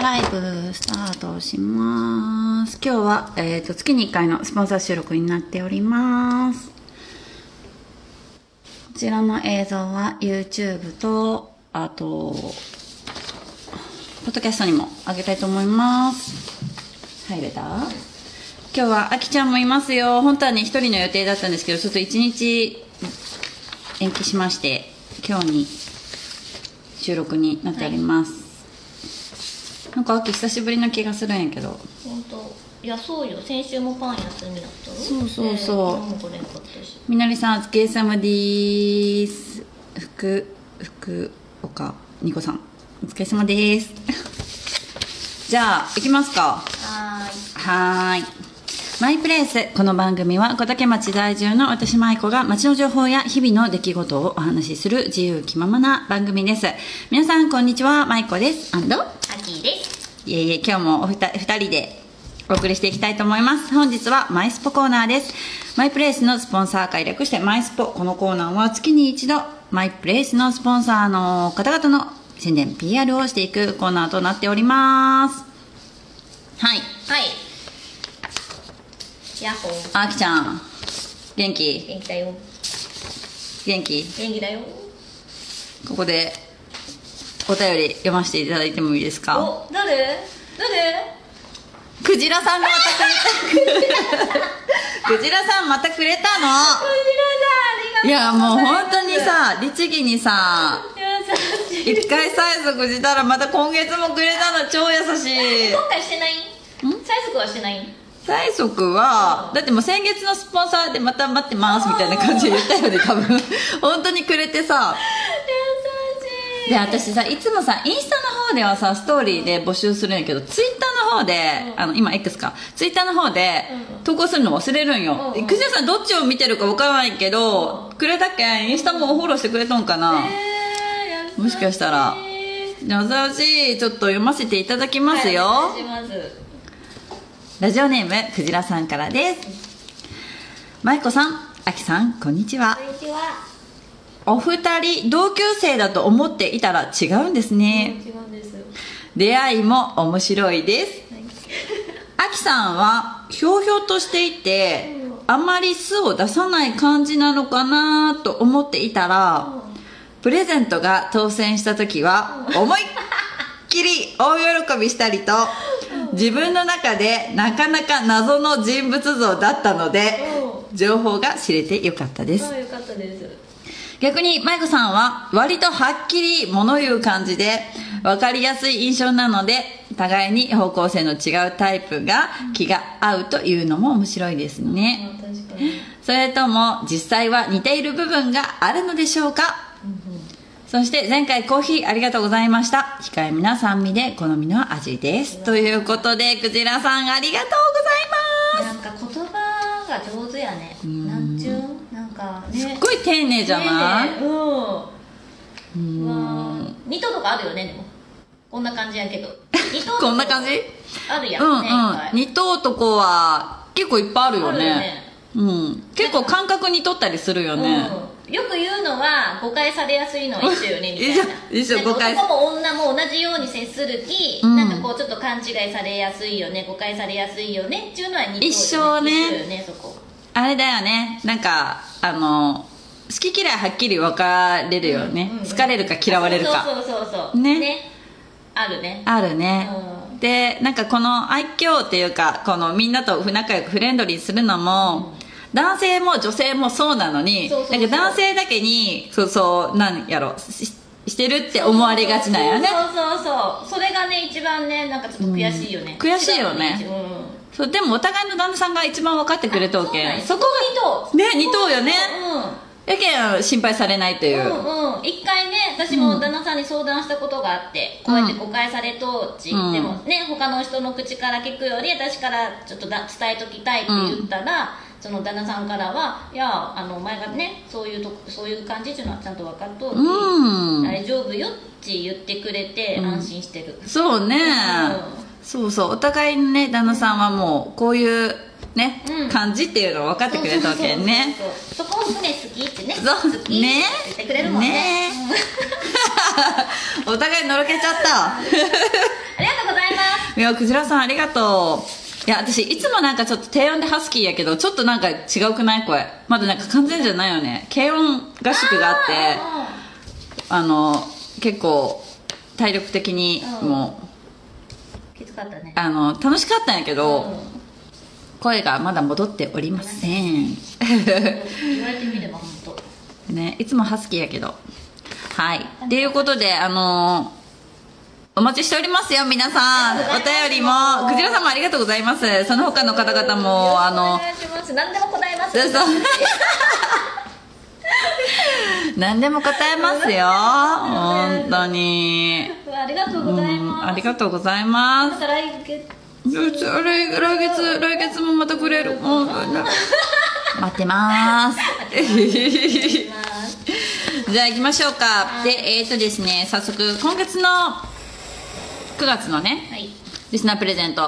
ライブスタートします。今日は、えー、と月に1回のスポンサー収録になっております。こちらの映像は YouTube と、あと、ポッドキャストにも上げたいと思います。入れた？今日はあきちゃんもいますよ。本当はね、一人の予定だったんですけど、ちょっと一日延期しまして、今日に収録になっております。なんか秋久しぶりな気がするんやけど。本当いやそうよ。先週もパン休みだったろそうそうそう。で昨日も来れんかったし？みなりさんお疲れ様です福福岡ニコさん。お疲れ様です。じゃあ行きますか。ははーいマイプレイス。この番組は小竹町在住の私舞子が町の情報や日々の出来事をお話しする自由気ままな番組です。皆さんこんにちは。舞子です。アンドアキーです。いえいえ今日もおふた二人でお送りしていきたいと思います。本日はマイスポコーナーです。マイプレイスのスポンサー会略してマイスポこのコーナーは月に一度マイプレイスのスポンサーの方々の宣伝 PR をしていくコーナーとなっております。はい。はいヤッホー。あきちゃん。元気？元気だよ。元気？元気だよ。ここでお便り読ませていただいてもいいですか？お誰誰クジラさんがまたくれた。クジラさんまたくれたの。クジラさんありいがとうやもう本当にさ律儀にさ一回催促したらまた今月もくれたの。超優しい。今回してない？催促はしてない？催促はだってもう先月のスポンサーでまた待ってますみたいな感じで言ったよね多分。本当にくれてさ。優しい。で私さいつもさインスタの方ではさストーリーで募集するんやけどツイッターの方で、うん。あの今 X か。ツイッターの方でうん。投稿するの忘れるんよ、うん。うんくじらさんどっちを見てるか分からないけど、くれたけ？んインスタもフォローしてくれとんかな、もしかしたら。優しい。ちょっと読ませていただきますよ、はいしますラジオネームクジラさんからです。舞子さんあきさんこんにちは。こんにちは。お二人同級生だと思っていたら違うんですね。違うんです。出会いも面白いです。はい。あきさんはひょうひょうとしていてあまり素を出さない感じなのかなと思っていたらプレゼントが当選した時は思いっきり大喜びしたりと自分の中でなかなか謎の人物像だったので情報が知れてよかったです。あよかったです。逆に舞子さんは割とはっきり物言う感じで分かりやすい印象なので互いに方向性の違うタイプが気が合うというのも面白いですね。あ確かに。それとも実際は似ている部分があるのでしょうか？そして前回コーヒーありがとうございました。控えめな酸味で好みの味です。ということでクジラさんありがとうございます。なんか言葉が上手やね。なんちゅう？んなんかね。すっごい丁寧じゃない、うん。まあ二等とかあるよねでも。こんな感じやけど。二等こんな感じ？あるやうんん。ねうん二等男は結構いっぱいあるよね。よね。うん。結構感覚に取ったりするよね、うんよく言うのは誤解されやすいのは一緒よねみたいな。一緒誤解男も女も同じように接するき、うん。なんかこうちょっと勘違いされやすいよね誤解されやすいよねっていうのは似てる一緒ね。一緒よねそこ。あれだよね。なんかあの好き嫌いはっきり分かれるよね、うんうん好かれるか嫌われるか。そうそうそうそうね。あるね。あるね、うん。でなんかこの愛嬌っていうかこのみんなと仲良くフレンドリーするのも、男性も女性もそうなのになんか男性だけにそうそうなんやろししてるって思われがちなんよね。そうそうそうそれがね一番ねなんかちょっと悔しいよね、うん。悔しいよね。そうでもお互いの旦那さんが一番分かってくれとうけん。そここがね二等よね。うんやけん心配されないという、うんうん。一回ね私も旦那さんに相談したことがあって、こうやって誤解されとうち、うん。でもね他の人の口から聞くより私からちょっとだ伝えときたいって言ったら、その旦那さんからは「いやあのお前がねそういうとこそういう感じっていうのはちゃんと分かっとうし、うん。大丈夫よ」って言ってくれてうん。安心してる、そうね、うん。そうそう。お互いにね旦那さんはもうこういうね、うん。感じっていうのを分かってくれたわけね。そこもね好きってね。そう。好きってね。言ってくれるもんね。ね。お互いのろけちゃった。ありがとうございいやクジラさんありがとういや私いつもなんかちょっと低音でハスキーやけどちょっとなんか違うくない？声まだなんか完全じゃないよね。軽音合宿があってあの結構体力的にもうきつかったね。あの楽しかったんやけど、うん。声がまだ戻っておりません。言われてみれば本当。ねいつもハスキーやけど。はい。とい。うことであのお待ちしておりますよ皆さん。お便りも。クジラさんもありがとうございます。その他の方々もあおの何でも答えます 何でも答えますよ。本当に、ありがとうございます、ありがとうございまますた来月。来来月来月もまたくれる。待ってます。じゃあ行きましょうか。でえっ、ー、とですね早速今月の9月のねはい。リスナープレゼント。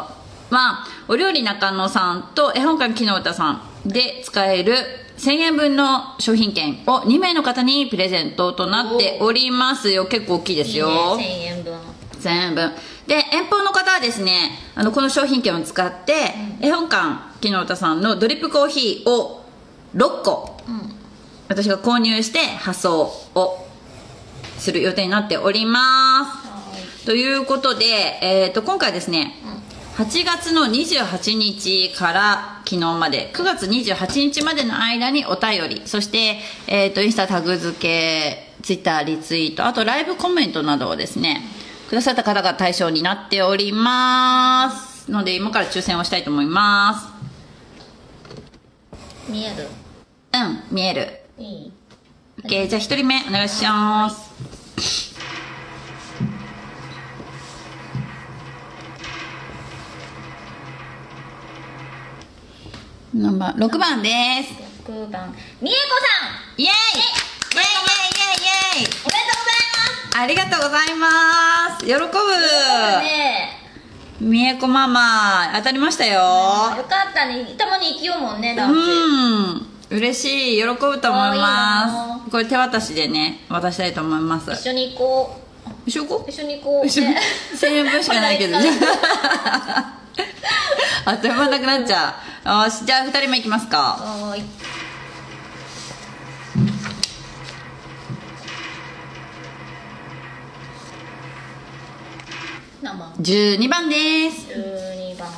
はお料理中野さんと絵本館木の歌さんで使える1000円分の商品券を2名の方にプレゼントとなっておりますよ。結構大きいですよ。いいね1000円分。1000円分。で遠方の方はですねあのこの商品券を使って、絵本館木の歌さんのドリップコーヒーを6個うん。私が購入して発送をする予定になっております。はということで、えー、と今回ですね8月の28日から昨日まで9月28日までの間にお便りそして、えー、とインスタタグ付けツイッターリツイートあとライブコメントなどをですねくださった方が対象になっておりますので今から抽選をしたいと思います。い見える。うん見える。いい。OK じゃあ1人目お願いします何番6番です。6番。みえこさん。イエイ。イエイイエイイエイイエイ。おめでとうございます。ありがとうございます。喜ぶ。ね。みえこママ当たりましたよ。よかったね。たまに生きようもんねダンス。うん。嬉しい。喜ぶと思います。これ手渡しでね渡したいと思います。一緒に行こ一緒行こう？う一緒に行こう。ね。1000円分しかないけど あっという間なくなっちゃう。よしじゃあ2人目いきますか。はーい。何番12番です。12番。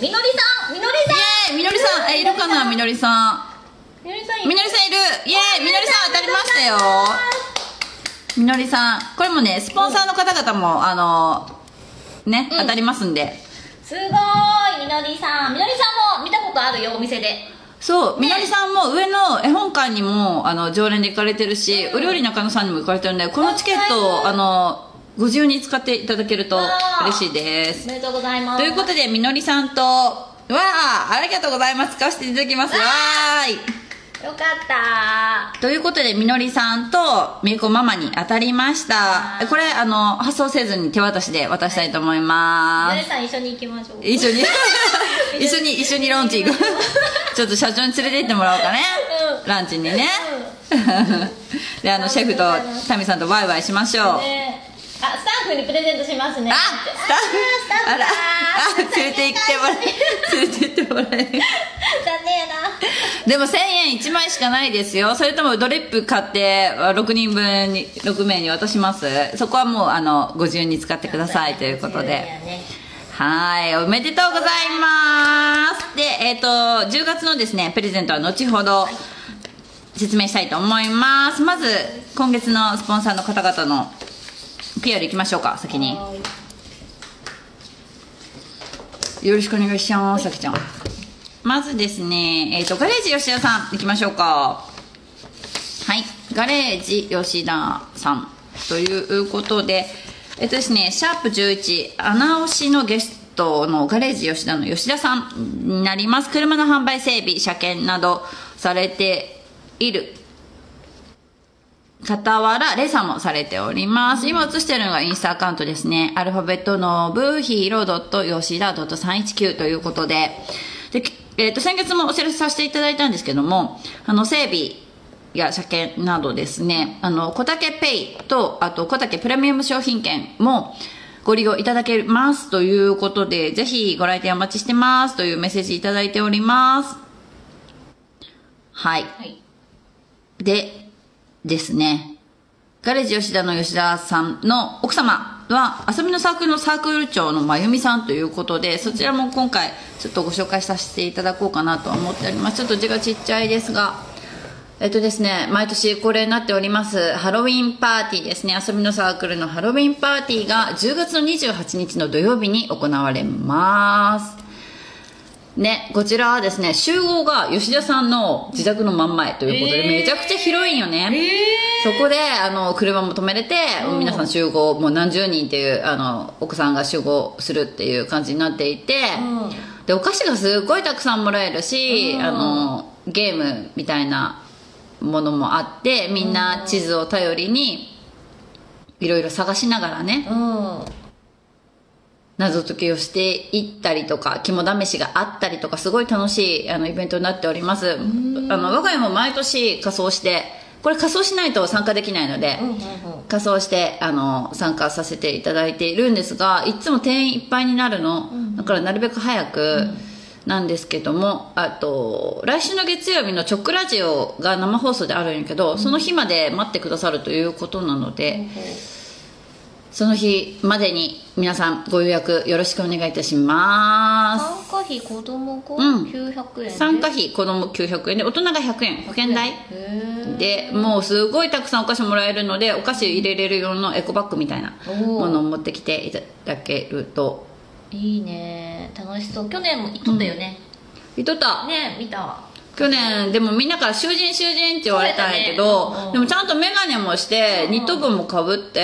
みのりさん。みのりさん。イエーイ。みのりさん。えいるかなみのりさん。みのりさん。いる。イエーイ。みのりさん当たりましたよ。みのりさん。これもねスポンサーの方々もあのね、うん。当たりますんですごーいみのりさん。みのりさんも見たことあるよお店で。そうみのりさんも上の絵本館にもあの常連で行かれてるし、お料理中野さんにも行かれてるんでこのチケットをあのご自由に使っていただけると嬉しいです。おめでとうございます。ということでみのりさんとわあありがとうございます。使わせていただきます。わーいよかった。ということでみのりさんとみえこママに当たりました。これあの発送せずに手渡しで渡したいと思いみます。のりさん一緒に行きましょう。一緒に一緒に一緒に。ランチ行く ちょっと社長に連れて行ってもらおうかね、うランチにね。であのシェフとタミさんとワイワイしましょう、ねあスタッフにプレゼントしますね。あスタッフ。あら。あ連れて行ってもらえ 連れて行ってもらえ残念やな。でも1000円1枚しかないですよ。それともドリップ買って6人分に6名に渡します？そこはもうあのご自由に使ってください。ということで。はい。おめでとうございます。でえっ、と10月のですねプレゼントは後ほど説明したいと思います。まず今月のスポンサーの方々の PR いきましょうか先に。よろしくお願いしますさきちゃん。まずですねえっ、とガレージ吉田さんいきましょうか。はい。ガレージ吉田さん。ということでえっとですねシャープ11穴押しのゲストのガレージ吉田の吉田さんになります。車の販売整備車検などされている傍ら、レサもされております。今映してるのがインスタアカウントですね。アルファベットのブヒーロー吉田319ということで、で、えっ、と、先月もお知らせさせていただいたんですけども、あの、整備や車検などですね、あの、小竹ペイと、あと小竹プレミアム商品券もご利用いただけますということで、ぜひご来店お待ちしてますというメッセージいただいております。はい。はいで、ですね。ガレージ吉田の吉田さんの奥様は、遊びのサークルのサークル長のまゆみさんということで、そちらも今回ちょっとご紹介させていただこうかなと思っております。ちょっと字がちっちゃいですが、えっとですね、毎年恒例になっております、ハロウィンパーティーですね、遊びのサークルのハロウィンパーティーが10月の28日の土曜日に行われます。ね、こちらはですね、集合が吉田さんの自宅の真ん前ということで、えー。めちゃくちゃ広いんよね。えそこで、あの、車も止めれて、うん。皆さん集合、もう何十人っていう、あの、奥さんが集合するっていう感じになっていて、で、お菓子がすごいたくさんもらえるし、うん。あの、ゲームみたいなものもあって、みんな地図を頼りに、いろいろ探しながらね、うん謎解きをしていったりとか肝試しがあったりとかすごい楽しいあのイベントになっております。あの我が家も毎年仮装してこれ仮装しないと参加できないので、うんうん仮装してあの参加させていただいているんですがいつも定員いっぱいになるの、だからなるべく早くなんですけどもあと来週の月曜日の「チョックラジオ」が生放送であるんやけどその日まで待ってくださるということなので、その日までに皆さんご予約よろしくお願いいたします。参加費子供がうん。900円で。参加費子供900円で大人が100円保険代。へでもうすごいたくさんお菓子もらえるのでお菓子入れれる用のエコバッグみたいなものを持ってきていただけると。えいいね。楽しそう。去年も行っとったよね、いっとった。ね見た。去年でもみんなから囚人囚人って言われたんやけど、ねうんでもちゃんと眼鏡もして、うんニット帽もかぶって、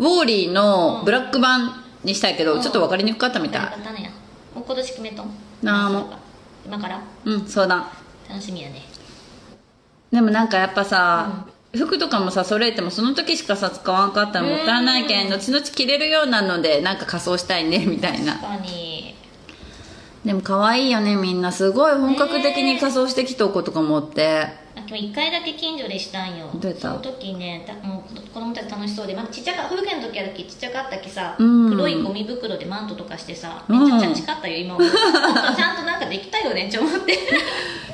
ウォーリーのブラック版にしたいけど、うん。ちょっと分かりにくかったみたい、よかったねもう今年決めとんなあもう。今から？うん相談楽しみやね。でもなんかやっぱさ、服とかもさ揃えてもその時しかさ使わんかったらもったいないけん後々着れるようなのでなんか仮装したいね みたいな。確かに。でも可愛いよねみんな。すごい本格的に仮装してきた子とかもってあ今日1回だけ近所でしたんよ。どうやった。その時ねたもう子供たち楽しそうでまだちっちゃか保育園の時やるきちっちゃかったきさ、うん。黒いゴミ袋でマントとかしてさうんめちゃくちゃ近かったよ今思う。と ちゃんとなんかできたよねって思って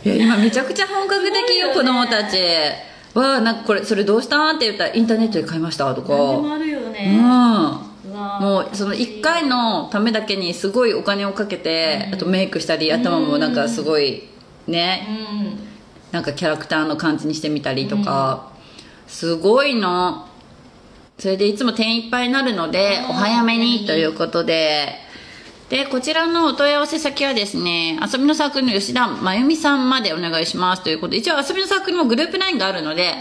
いや今めちゃくちゃ本格的よよね。供たち。わあなんかこれそれどうしたんって言ったらインターネットで買いましたとか。何でもあるようね、ん。うわもうその1回のためだけにすごいお金をかけて、うん。あとメイクしたり頭もなんかすごいね、うんなんかキャラクターの感じにしてみたりとか、すごいのそれでいつも店員いっぱいになるのでうんお早めにということで。でこちらのお問い合わせ先はですね遊びのサークルの吉田真由美さんまでお願いしますということで一応遊びのサークルもグループ LINE があるので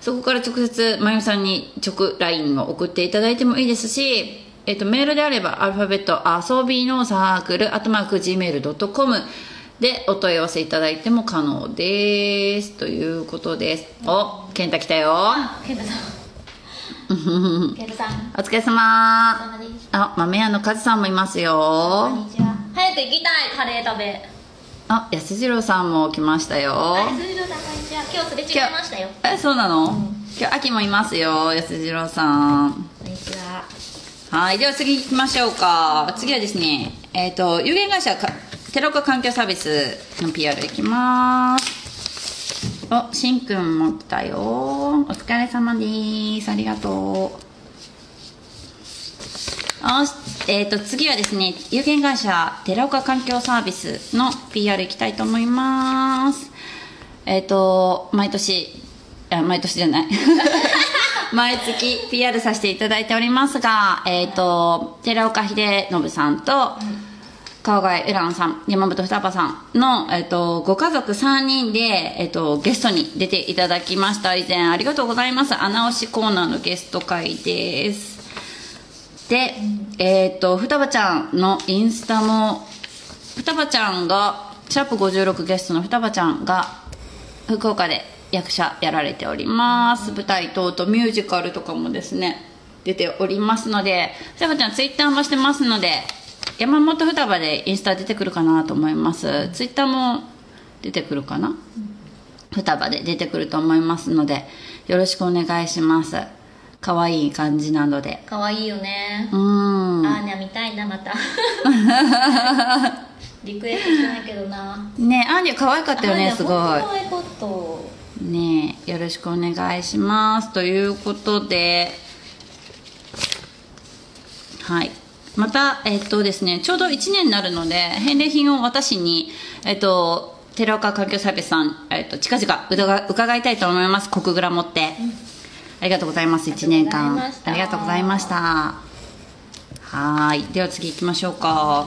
そこから直接真由美さんに直 LINE を送っていただいてもいいですしえっと、メールであればアルファベット遊びのサークルアットマーク Gmail.com でお問い合わせいただいても可能です。ということです。お健太来たよ。あケンタさん。ケンタさん。お疲れ様。あ豆屋のカズさんもいますこんよにちは。早く行きたいカレー食べ。あ安次郎さんも来ましたよ。あ鈴木さんこんにちは。今日すれ違いましたよ。えそうなの、今日秋もいますよ安次郎さん。こんにちは。はいでは次行きましょうか。次はですねえっ、と有限会社か寺岡環境サービスの PR いきます。おしんくんも来たよ。お疲れ様です。ありがとう。よしえっ、と次はですね有限会社寺岡環境サービスの PR いきたいと思います。えっ、と毎年あ毎年じゃない。毎月 PR させていただいておりますが、えっ、と、寺岡秀信さんと、川越ウランさん、山本双葉さんの、えっ、と、ご家族3人で、えっ、と、ゲストに出ていただきました。以前ありがとうございます。穴押しコーナーのゲスト会です。で、えっ、と、双葉ちゃんのインスタも、双葉ちゃんが、シャープ56ゲストの双葉ちゃんが、福岡で役者やられております舞台等々ミュージカルとかもですね出ておりますので双葉ちゃんツイッターもしてますので山本双葉でインスタ出てくるかなと思います。ツイッターも出てくるかな？双葉で出てくると思いますのでよろしくお願いします。可愛い感じなので。可愛いよね。うーん。アーニャ見たいなまた。リクエストしてないけどな。ねアーニャ可愛かったよねすごい。可愛かった。ねよろしくお願いします。ということではいまたえっとですねちょうど1年になるので返礼品を私にえっと寺岡環境サービスさん、えっと、近々伺伺いたいと思います。国グラ持って、ありがとうございます。1年間。あありがとうございました。りがとうございました。はい。では次行きましょうか。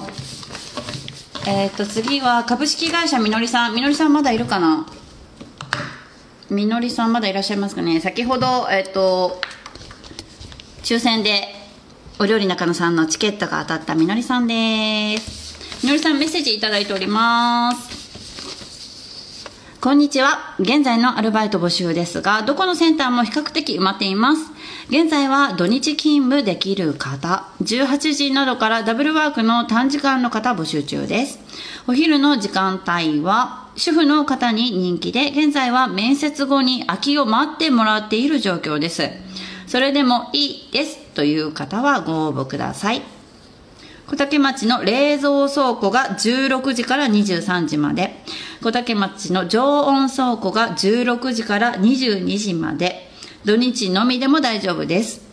えっと次は株式会社みのりさん。みのりさんまだいるかな？みのりさんまだいらっしゃいますかね。先ほどえっ、と抽選でお料理中野さんのチケットが当たったみのりさんですみのりさんメッセージいただいておりますこんにちは。現在のアルバイト募集ですが、どこのセンターも比較的埋まっています。現在は土日勤務できる方、18時などからダブルワークの短時間の方募集中です。お昼の時間帯は主婦の方に人気で、現在は面接後に空きを待ってもらっている状況です。それでもいいですという方はご応募ください。小竹町の冷蔵倉庫が16時から23時まで。小竹町の常温倉庫が16時から22時まで。土日のみでも大丈夫です。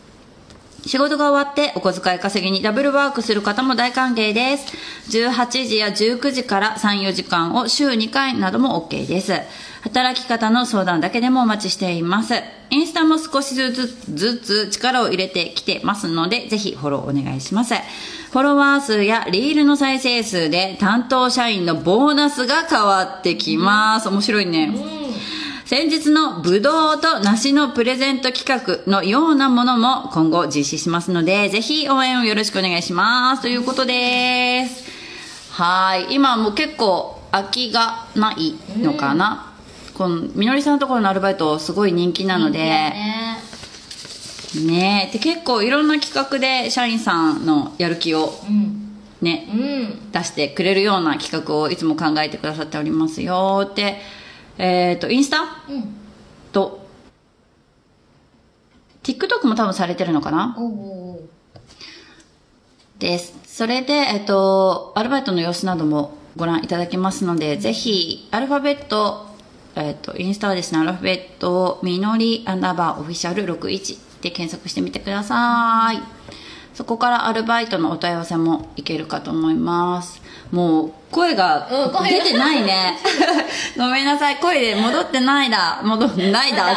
仕事が終わってお小遣い稼ぎにダブルワークする方も大歓迎です。18時や19時から34時間を週2回なども OK です。働き方の相談だけでもお待ちしています。インスタも少しずつずつ力を入れてきてますのでぜひフォローお願いします。フォロワー数やリールの再生数で担当社員のボーナスが変わってきます。面白いね、先日のブドウと梨のプレゼント企画のようなものも今後実施しますので、ぜひ応援をよろしくお願いします。ということです。はい。今もう結構空きがないのかな？このみのりさんのところのアルバイトすごい人気なので、ねねで結構いろんな企画で社員さんのやる気をうんね、うん出してくれるような企画をいつも考えてくださっておりますよって、えっ、と、インスタ？うんと、TikTok も多分されてるのかな？です。それで、えっと、アルバイトの様子などもご覧いただけますので、ぜひ、アルファベット、えっと、インスタはですね、アルファベットを、みのりアンダーバーオフィシャル61で検索してみてください。そこからアルバイトのお問い合わせもいけるかと思います。もう、声が出てないね。ごめんなさい、声で戻ってないだ。戻ってないだ。ダ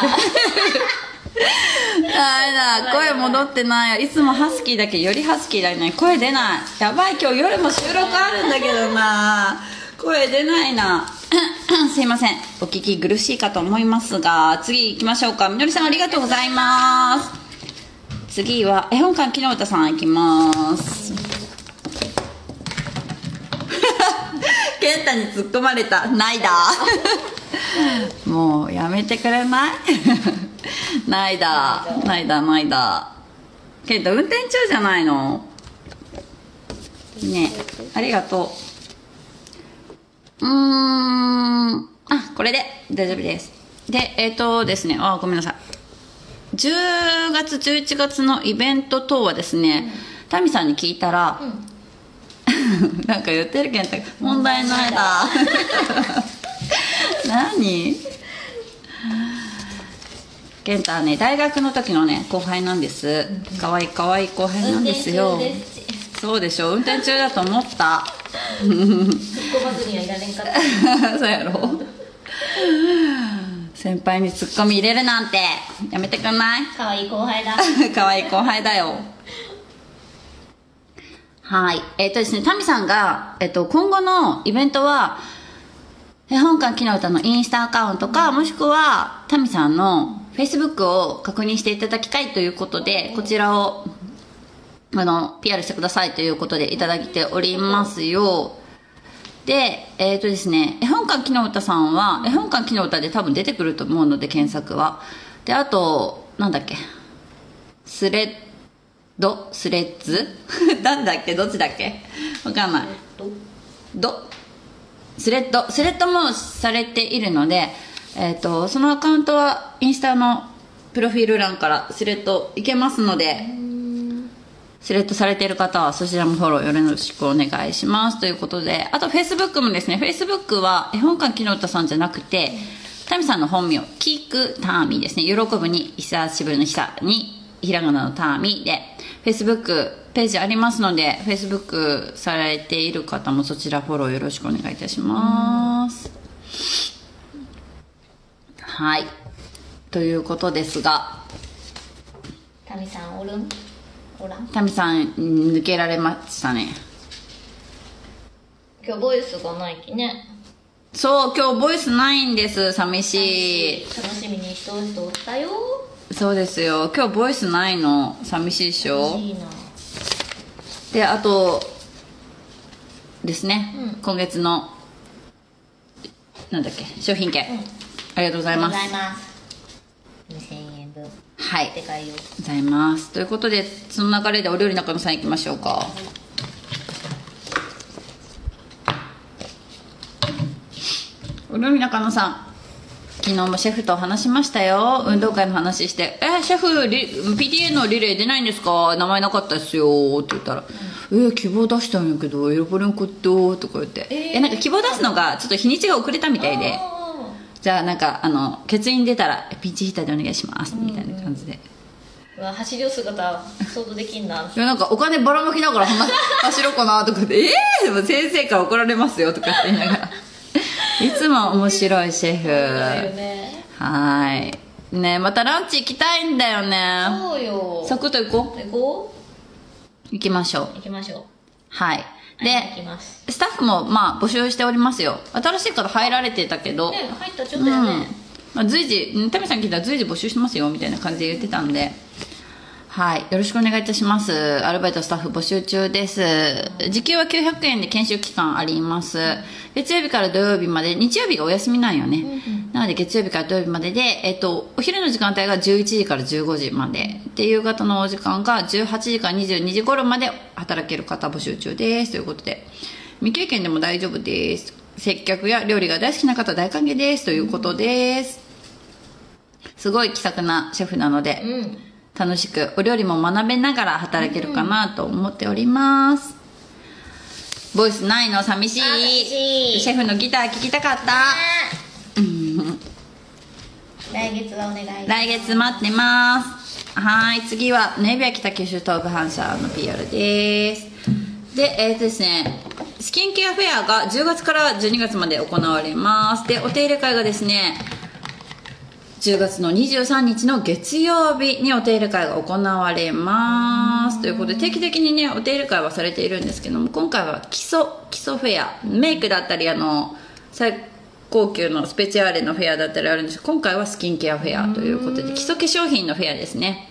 メだ。声戻ってないいつもハスキーだけどよりハスキーだね。声出ない。やばい。今日夜も収録あるんだけどな。声出ないな。すいません。お聞き苦しいかと思いますが次行きましょうか。みのりさんありがとうございます。次は絵本館木の歌さん行きます健太に突っ込まれたないだもうやめてくれない？ないだないだないだ健太運転中じゃないの？ねありがとう。うーん。あこれで。大丈夫です。でえっ、とですね。あごめんなさい。10月11月のイベント等はですね、タミさんに聞いたら、なんか言ってるけんた問題ないだ 何？健太はね大学の時のね後輩なんです。かわいいかわいい後輩なんですよ。そうでしょ？運転中だと思った。突っ込まずにはいられんかった。そうやろ？先輩にツッコミ入れるなんて。やめてくんない？可愛い後輩だ。可愛い後輩だよはい。えっ、とですねタミさんが、えっと今後のイベントは絵本館木の歌のインスタアカウントか、もしくはタミさんのフェイスブックを確認していただきたいということでこちらをあの PR してくださいということでいただいておりますよ。でえっ、とですね絵本館木の歌さんは絵本館木の歌で多分出てくると思うので検索は。であとなんだっけスレッドスレッズなんだっけ？どっちだっけ？わかんない。ドスレッドスレッドもされているので、えー、とそのアカウントはインスタのプロフィール欄からスレッドいけますのでスレッドされている方はそちらもフォローよろしくお願いします。ということであと Facebook もですね。Facebook は絵本館木の歌さんじゃなくてタミさんの本名キークターミですね。喜ぶに久しぶりの久にひらがなのターミで Facebook ページありますので Facebook されている方もそちらフォローよろしくお願いいたします。はい。ということですが。タミさんおるん？おらん？タミさん抜けられましたね。今日ボイスがないきね。そう今日ボイスないんです。寂しい。楽しみにしておいておったよそうですよ。今日ボイスないの？寂しいでしょ？いいな。であとですね、うん。今月のなんだっけ？商品券、うん。ありがとうございます。ございます2000円分。はい。でかいよございます。ということでその流れでお料理中野さん行きましょうか。お料理中野さん昨日もシェフと話しましたよ。運動会の話して「えシェフリ PTA のリレー出ないんですか？名前なかったっすよ」って言ったら「え希望出したんやけど選ばれんかった」とか言って、えー。えなんか希望出すのがちょっと日にちが遅れたみたいで。あじゃあなんかあの欠員出たらピンチヒッターでお願いしますみたいな感じで、ーうわ走りよ姿想像できんな。いやなんかお金ばらまきながら走ろうかなとかで「ええー!」でも先生から怒られますよとかって言いながらいつも面白いシェフ。ね。はーい。ねまたランチ行きたいんだよね。そうよ。サクッと行こ行こう。行きましょう。う行きましょう。はい。でスタッフもまあ募集しておりますよ。新しい方入られてたけど、ね入ったちょっとやね、うん。まあ、随時うんタミさん聞いたら随時募集してますよみたいな感じで言ってたんではい。よろしくお願いいたします。アルバイトスタッフ募集中です。時給は900円で研修期間あります。月曜日から土曜日まで日曜日がお休みなんよね、なので月曜日から土曜日までで、えっと、お昼の時間帯が11時から15時まで。で夕方のお時間が18時から22時頃まで働ける方募集中です。ということで。未経験でも大丈夫です。接客や料理が大好きな方大歓迎です。ということです。すごい気さくなシェフなので、うん楽しくお料理も学べながら働けるかなと思っております、ボイスないの寂しい。シェフのギター聴きたかった。来月はお願い来月待ってます。はい次はネビア北九州東部反射の PR です。でえーとですねスキンケアフェアが10月から12月まで行われます。でお手入れ会がですね10月の23日の月曜日にお手入れ会が行われます。ということで定期的にねお手入れ会はされているんですけども今回は基礎基礎フェアメイクだったりあの最高級のスペチャーレのフェアだったりあるんです。けど今回はスキンケアフェアということで基礎化粧品のフェアですね。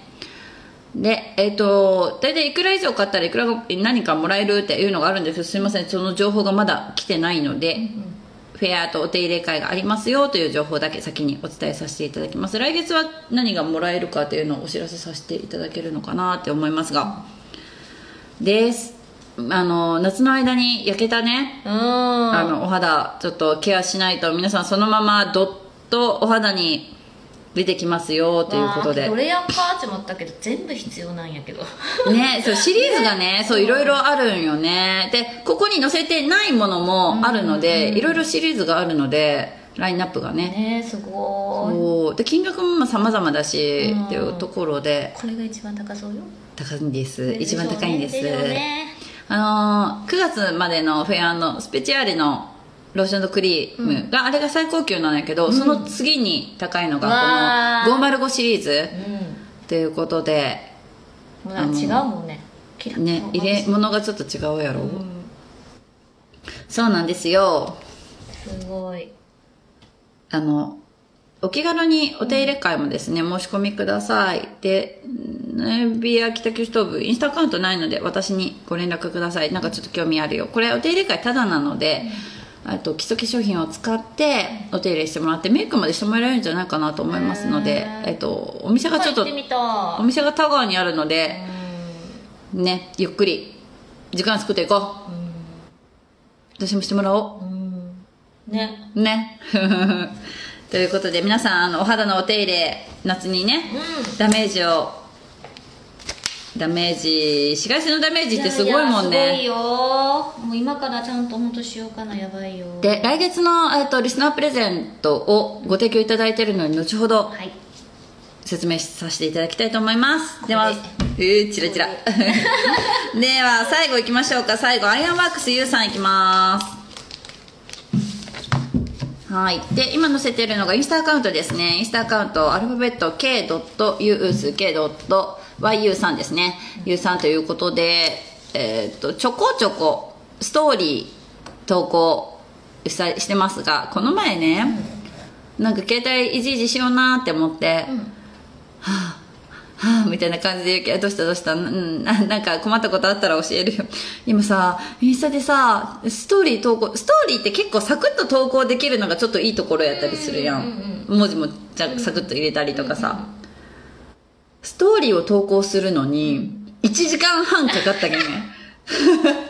でえっ、と大体いくら以上買ったらいくら何かもらえるっていうのがあるんです。けどすいません。その情報がまだ来てないので、フェアとお手入れ会がありますよという情報だけ先にお伝えさせていただきます。来月は何がもらえるかというのをお知らせさせていただけるのかなって思いますが。です。あの夏の間に焼けたね。うん。あのお肌ちょっとケアしないと皆さんそのままドッとお肌に出てきますよということで。どれやんかって思ったけど全部必要なんやけど。ねそうシリーズがねそういろいろあるんよね。でここに載せてないものもあるのでいろいろシリーズがあるのでラインナップがね。ねすごい。そう。で金額も様々だしうん。っていうところで。これが一番高そうよ。高いんです。一番高いんです。よね。あのー9月までのフェアのスペチャーレのローションとクリーム。が、あれが最高級なんやけど、その次に高いのがこの505シリーズ。うということでんもう違うもんね。ね入れ物がちょっと違うやろ、うん。そうなんですよ。すごい。あのお気軽にお手入れ会もですね、申し込みください。でネビア北九州東部インスタアカウントないので私にご連絡ください。なんかちょっと興味あるよ。これお手入れ会ただなので、あと基礎化粧品を使ってお手入れしてもらってメイクまでしてもらえるんじゃないかなと思いますので、えっと、お店がちょっとお店が田川にあるのでねゆっくり時間作っていこう。私もしてもらおう。ん。ね。うね。ということで皆さんあのお肌のお手入れ夏にね、うん。ダメージをダメージ紫外線のダメージってすごいもんね。ややすごいよ。もう今からちゃんと本当しようかなやばいよ。で来月の、えっと、リスナープレゼントをご提供いただいているのに後ほどはい。説明させていただきたいと思います。で。ははいえー、チラチラ。で。は最後いきましょうか。最後アイアンワークス U さんいきます。はい。で今載せてるのがインスタアカウントですね。インスタアカウントアルファベット K.US さんですね。U さんということでえーっとちょこちょこストーリー投稿してますがこの前ね、なんか携帯いじいじしようなって思って、うん。はあみたいな感じで言うけどどうしたどうした？うんななんか困ったことあったら教えるよ。今さインスタでさストーリー投稿ストーリーって結構サクッと投稿できるのがちょっといいところやったりするやん。文字もじゃサクッと入れたりとかさストーリーを投稿するのに1時間半かかったけどね。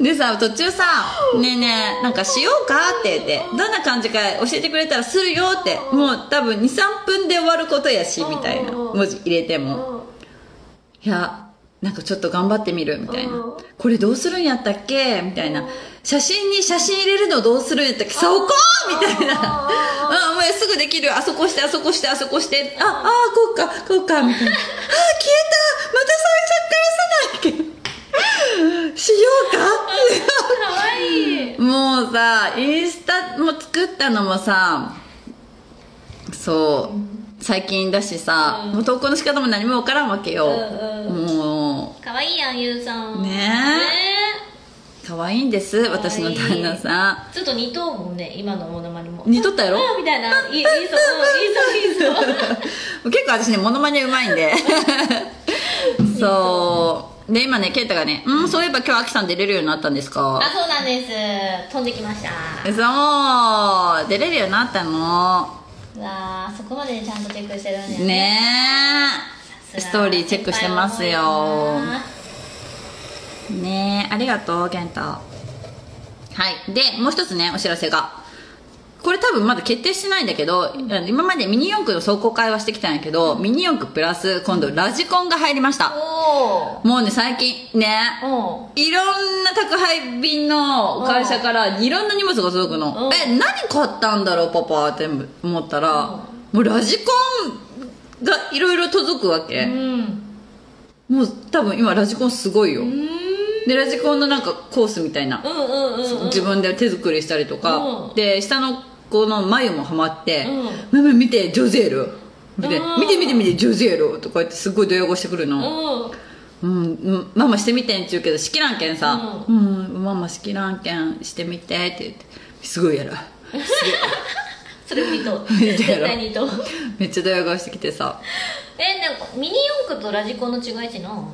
でさ途中さ「ねえねえなんかしようか?」って言って「どんな感じか教えてくれたらするよ」ってもう多分23分で終わることやしみたいな。文字入れても。いやなんかちょっと頑張ってみるみたいな。これどうするんやったっけ？みたいな写真に写真入れるのどうするんやったっけ？そこ！みたいな。あもうすぐできる。あそこしてあそこしてあそこして。ああこうか。こうかみたいな。あ消えた。またそうしちゃったらさないけどしようか？かわいい。もうさインスタも作ったのもさそう最近だしさ、うん。もう投稿の仕方も何も分からんわけよ、うんもかわいいやんゆうさん。ね。う可愛いんです私の旦那さえちょっと似とうもんね今のモノマネも。ん似とったやろ？あみたいな。いいいいそう。いいそういいそう。結構私ねモノマネうまいんで。そう。で今ねケイタがね「うんそういえば今日アキさん出れるようになったんですか?あそうなんです。飛んできました」そう出れるようになったの。うわーそこまでちゃんとチェックしてるんだよね。え。さすが。ストーリーチェックしてますよねえありがとう健太。はい。でもう一つねお知らせが。これ多分まだ決定してないんだけど、今までミニ四駆の走行会はしてきたんやけど、ミニ四駆プラス今度ラジコンが入りました。おもうね最近ねいろんな宅配便の会社からいろんな荷物が届くの。うん。え何買ったんだろうパパって思ったらもうラジコンがいろいろ届くわけ、うん。もう多分今ラジコンすごいよ、うんでラジコンのなんかコースみたいな、うんうんうんうん。自分で手作りしたりとか、うん。で下の子の眉もハマってうん「ママ見てジョゼール」見てうん見て見て見てジョゼール」とか言ってすごいドヤ顔してくるの、うん。うんうん、ママしてみてんって言うけどしきらんけんさ「うん、ママしきらんけんしてみて」って言って「すごいやろそれ見と 絶対にとめっちゃドヤ顔してきてさ。えなんかミニ四駆とラジコンの違いって何？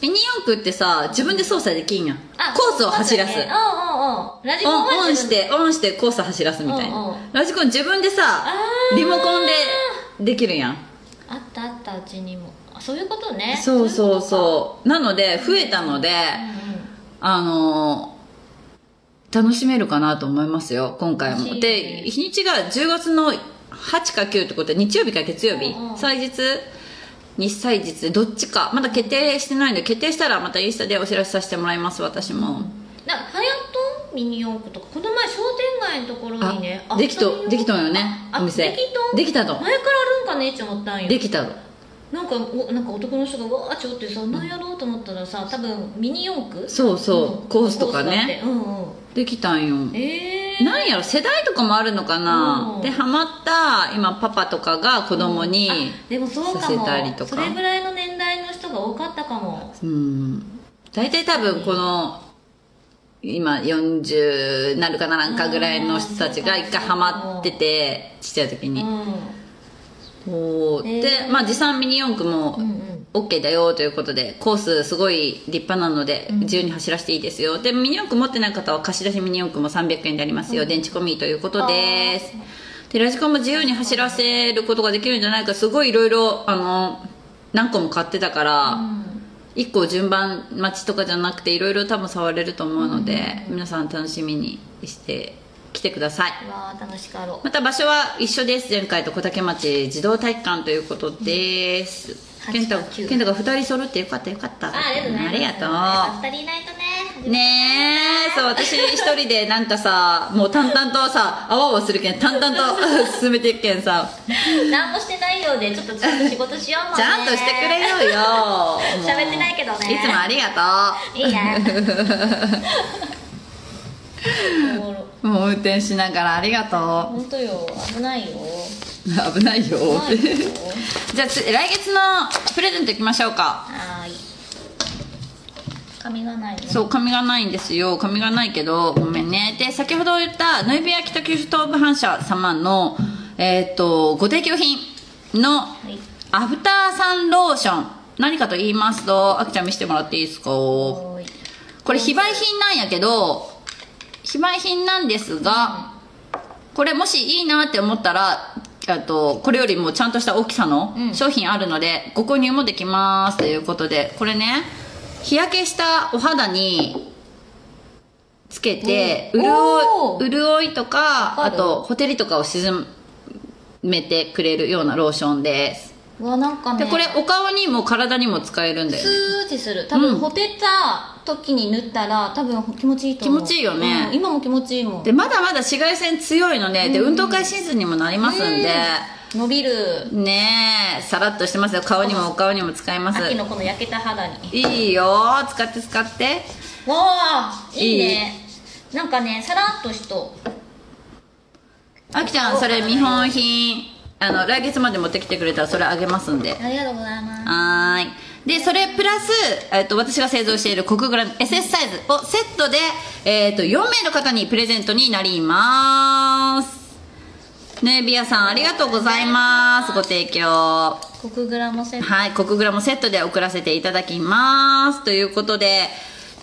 ミニ四駆ってさ自分で操作できんやん。あコースを走らす。そうだね。うんうんうん。ラジコンオンはオンしてオンしてコース走らすみたいうんうん。なラジコン自分でさあー。リモコンでできるやん。あったあったうちにも。あそういうことね。そうそうう。そうなので増えたのでいうあのー楽しめるかなと思いますよ今回も。楽しいね。で日にちが10月の8か9ってことで日曜日か月曜日。うんうん。祭日日祭日でどっちか。まだ決定してないので決定したらまたインスタでお知らせさせてもらいます私も、なはやとミニ四駆とか。この前商店街のところにねあできとできとんよねあお店。できとできたと。前からあるんかねって思ったんよ。できた。のなんかおなんか男の人がわーちょってさ何やろうと思ったらさ多分ミニ四駆？そうそううん。コースとかね。うんうん。できたんよ。ええー、なんやろ世代とかもあるのかな、うん。でハマった今パパとかが子供に、あでもそうかさせもたりとか。それぐらいの年代の人が多かったかも。うん。大体多分この今40なるかならんかぐらいの人たちが一回ハマっててちっちゃい時に、うん。そう。でまあ持参ミニ四駆も OK だよということでコースすごい立派なので自由に走らせていいですよ。でミニ四駆持ってない方は貸し出しミニ四駆も300円でありますよ、電池込みということです。でラジコンも自由に走らせることができるんじゃないか。すごいいろいろあの何個も買ってたから、うん。1個順番待ちとかじゃなくていろいろ多分触れると思うので、皆さん楽しみにして来てください。うわー楽しかろう。また場所は一緒です。前回と小竹町児童体育館ということです、うん健太8か9健太が2人揃ってよかったよかった。あありがとう。ありがと二人いないとね。うねえ。そう私一人でなんかさもう淡々とさあわあわするけん淡々と 進めていくけんさ。何もしてないようでちょっとちゃんと仕事しようもんね。ちゃんとしてくれよ う。よ喋ってないけどね。いつもありがとう。いいねお もう運転しながらありがと本当よ。危ないよ。う危ないよ。危ないよ。じゃあつ来月のプレゼントいきましょうか。はーい。髪がないね。そう髪がないんですよ。髪がないけどごめんね。で先ほど言ったノイビア北九州東部反射様のえっ、とご提供品のはい。アフターサンローション。何かと言いますとあきちゃん見せてもらっていいですか？これ非売品なんやけど非売品なんですがこれもしいいなって思ったらあとこれよりもちゃんとした大きさのうん。商品あるのでご購入もできますということでこれね日焼けしたお肌につけて潤い潤いとかあとほてりとかを沈めてくれるようなローションですうわなんかね。でこれお顔にも体にも使えるんだよスねーってする。多分、うん。ほてった時に塗ったら多分気持ちいいと思う。気持ちいいよね。うん今も気持ちいいもん。でまだまだ紫外線強いのでで運動会シーズンにもなりますんで、伸びる。ねえ。さらっとしてますよ。顔にもお顔にも使えます。秋のこの焼けた肌に。いいよ。使って使って。わあいいね。なんかねさらっとしとあきちゃんそれ見本品あの来月まで持ってきてくれたらそれあげますんで。ありがとうございます。はーい。でそれプラス、えっと私が製造しているコクグラ SS サイズをセットで、えっと4名の方にプレゼントになります。ねビアさんありがとうございます。ご提供。コクグラもセット。はい、コクグラもセットで送らせていただきます。ということで、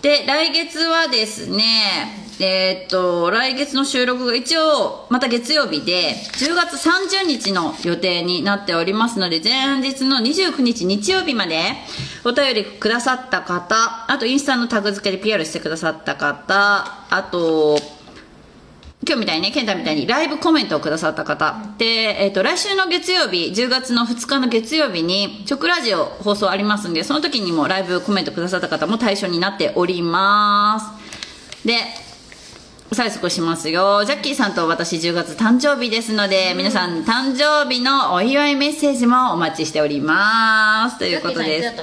で、来月はですね、えーっと、来月の収録が一応、また月曜日で、10月30日の予定になっておりますので、前日の29日日曜日まで、お便りくださった方、あとインスタのタグ付けで PR してくださった方、あと、今日みたいにね、ケンタみたいにライブコメントをくださった方。で、えっ、と、来週の月曜日、10月の2日の月曜日に、直ラジオ放送ありますんで、その時にもライブコメントくださった方も対象になっております。で、催促しますよ。ジャッキーさんと私10月誕生日ですので、皆さん誕生日のお祝いメッセージもお待ちしております。ということです。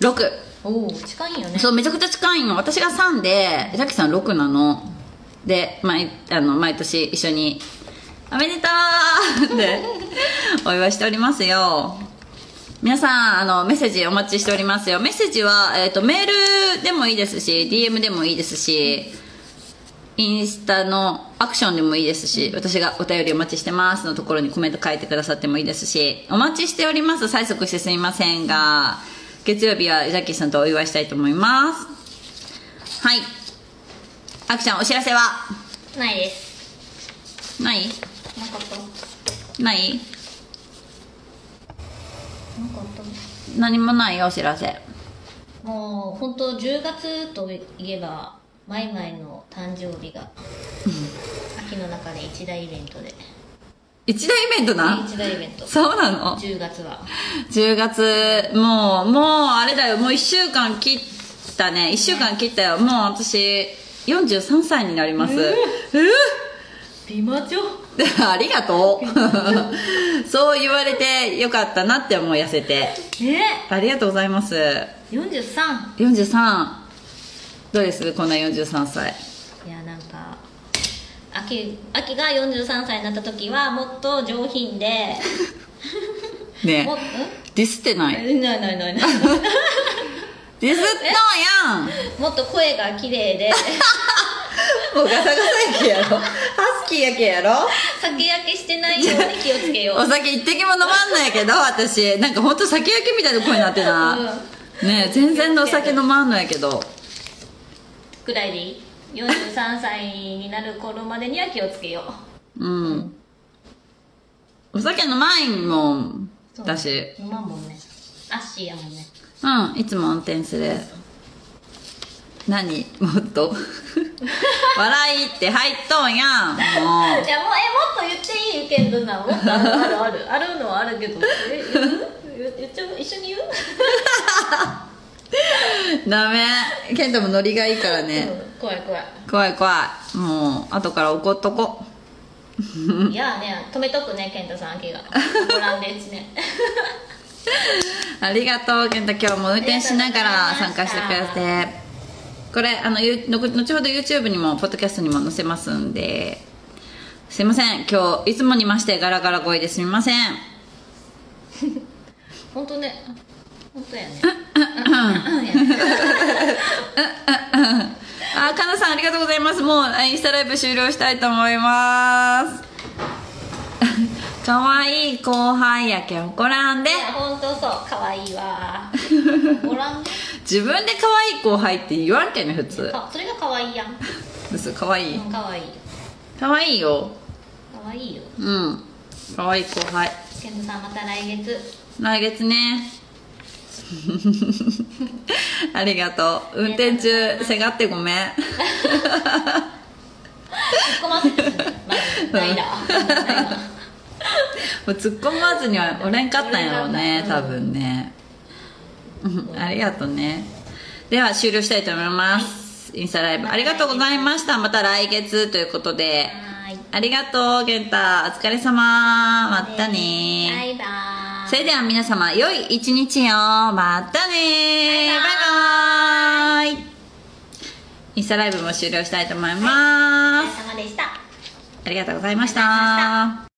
6。おお近いよねそうめちゃくちゃ近いの私が3でジャッキーさん6なので毎あの毎年一緒に「おめでとう!」っ てお祝いしておりますよ皆さんあのメッセージお待ちしておりますよメッセージは、えー、とメールでもいいですし DM でもいいですしインスタのアクションでもいいですし、私がお便りお待ちしてますのところにコメント書いてくださってもいいですし、お待ちしております。催促してすみませんが、月曜日はジャッキーさんとお祝いしたいと思います。はい。あきちゃん、お知らせは？ないですない？なかったない？なかった何もないよ、お知らせ。もう本当10月といえばマイマイの誕生日が秋の中で一大イベントで。一大イベントな？一大イベント。そうなの？10月は。10月もうもうあれだよ。もう1週間切ったね。1週間切ったよ。もう私43歳になります、え美魔女。ー ありがとう。そう言われてよかったなって思い痩せて。ね。ありがとうございます。43 43どうですこんな43歳？いやなんか秋秋が43歳になった時はもっと上品で。ねもっディスってない？んないないないない。ディスったやん！もっと声が綺麗で。もうガサガサやけやろ。ハスキーやけやろ？酒焼けしてないように気をつけよう。お酒一滴も飲まんのやけど私。なんかほんと酒焼けみたいな声になってな、ねえ全然お酒飲まんのやけどくらいでいい43歳になる頃までには気をつけよう。うん。お酒飲まんもんだし。飲まんもんねアッシーやもんね。うんいつも運転する。何？もっと？笑いって入っとんやん。もういやもうえもっと言っていいけどなもっとあるあるあるあるのはあるけどえ言っちゃう？一緒に言う、ダメ。ケントもノリがいいからね。うん怖い怖い。怖い怖い。もう後から怒っとこ。いやね止めとくね健太さん秋が。ご覧ですね。ありがとうケント。今日も運転しながら参加してくれて。これあの後ほど YouTube にもポッドキャストにも載せますんで。すいません。今日いつもにましてガラガラ声ですみません。本当ね本当やね。あかなさんありがとうございます。もうあインスタライブ終了したいと思います。かわいい後輩やけ怒らんで。本当そう。可愛いわ。ごらんね自分で可愛い後輩って言わんけんね普通。かそれが可愛いやん。嘘可愛い。うん可愛い。可愛いよ。可愛いよ。うん。可愛い後輩。健太さんまた来月。来月ね ありがとう。運転中せがってごめん。突っ込ませてまずない 突っ込まずにはおれんかったんやろうね多分ね。うん。ありがとうね。では終了したいと思います。インスタライブ。ありがとうございました。また来月ということで。ありがとう健太。お疲れ様。またね。バイバーイそれでは皆様良い一日よまたねバイババイバイ。インスタライブも終了したいと思います。お疲れ様でした。ありがとうございました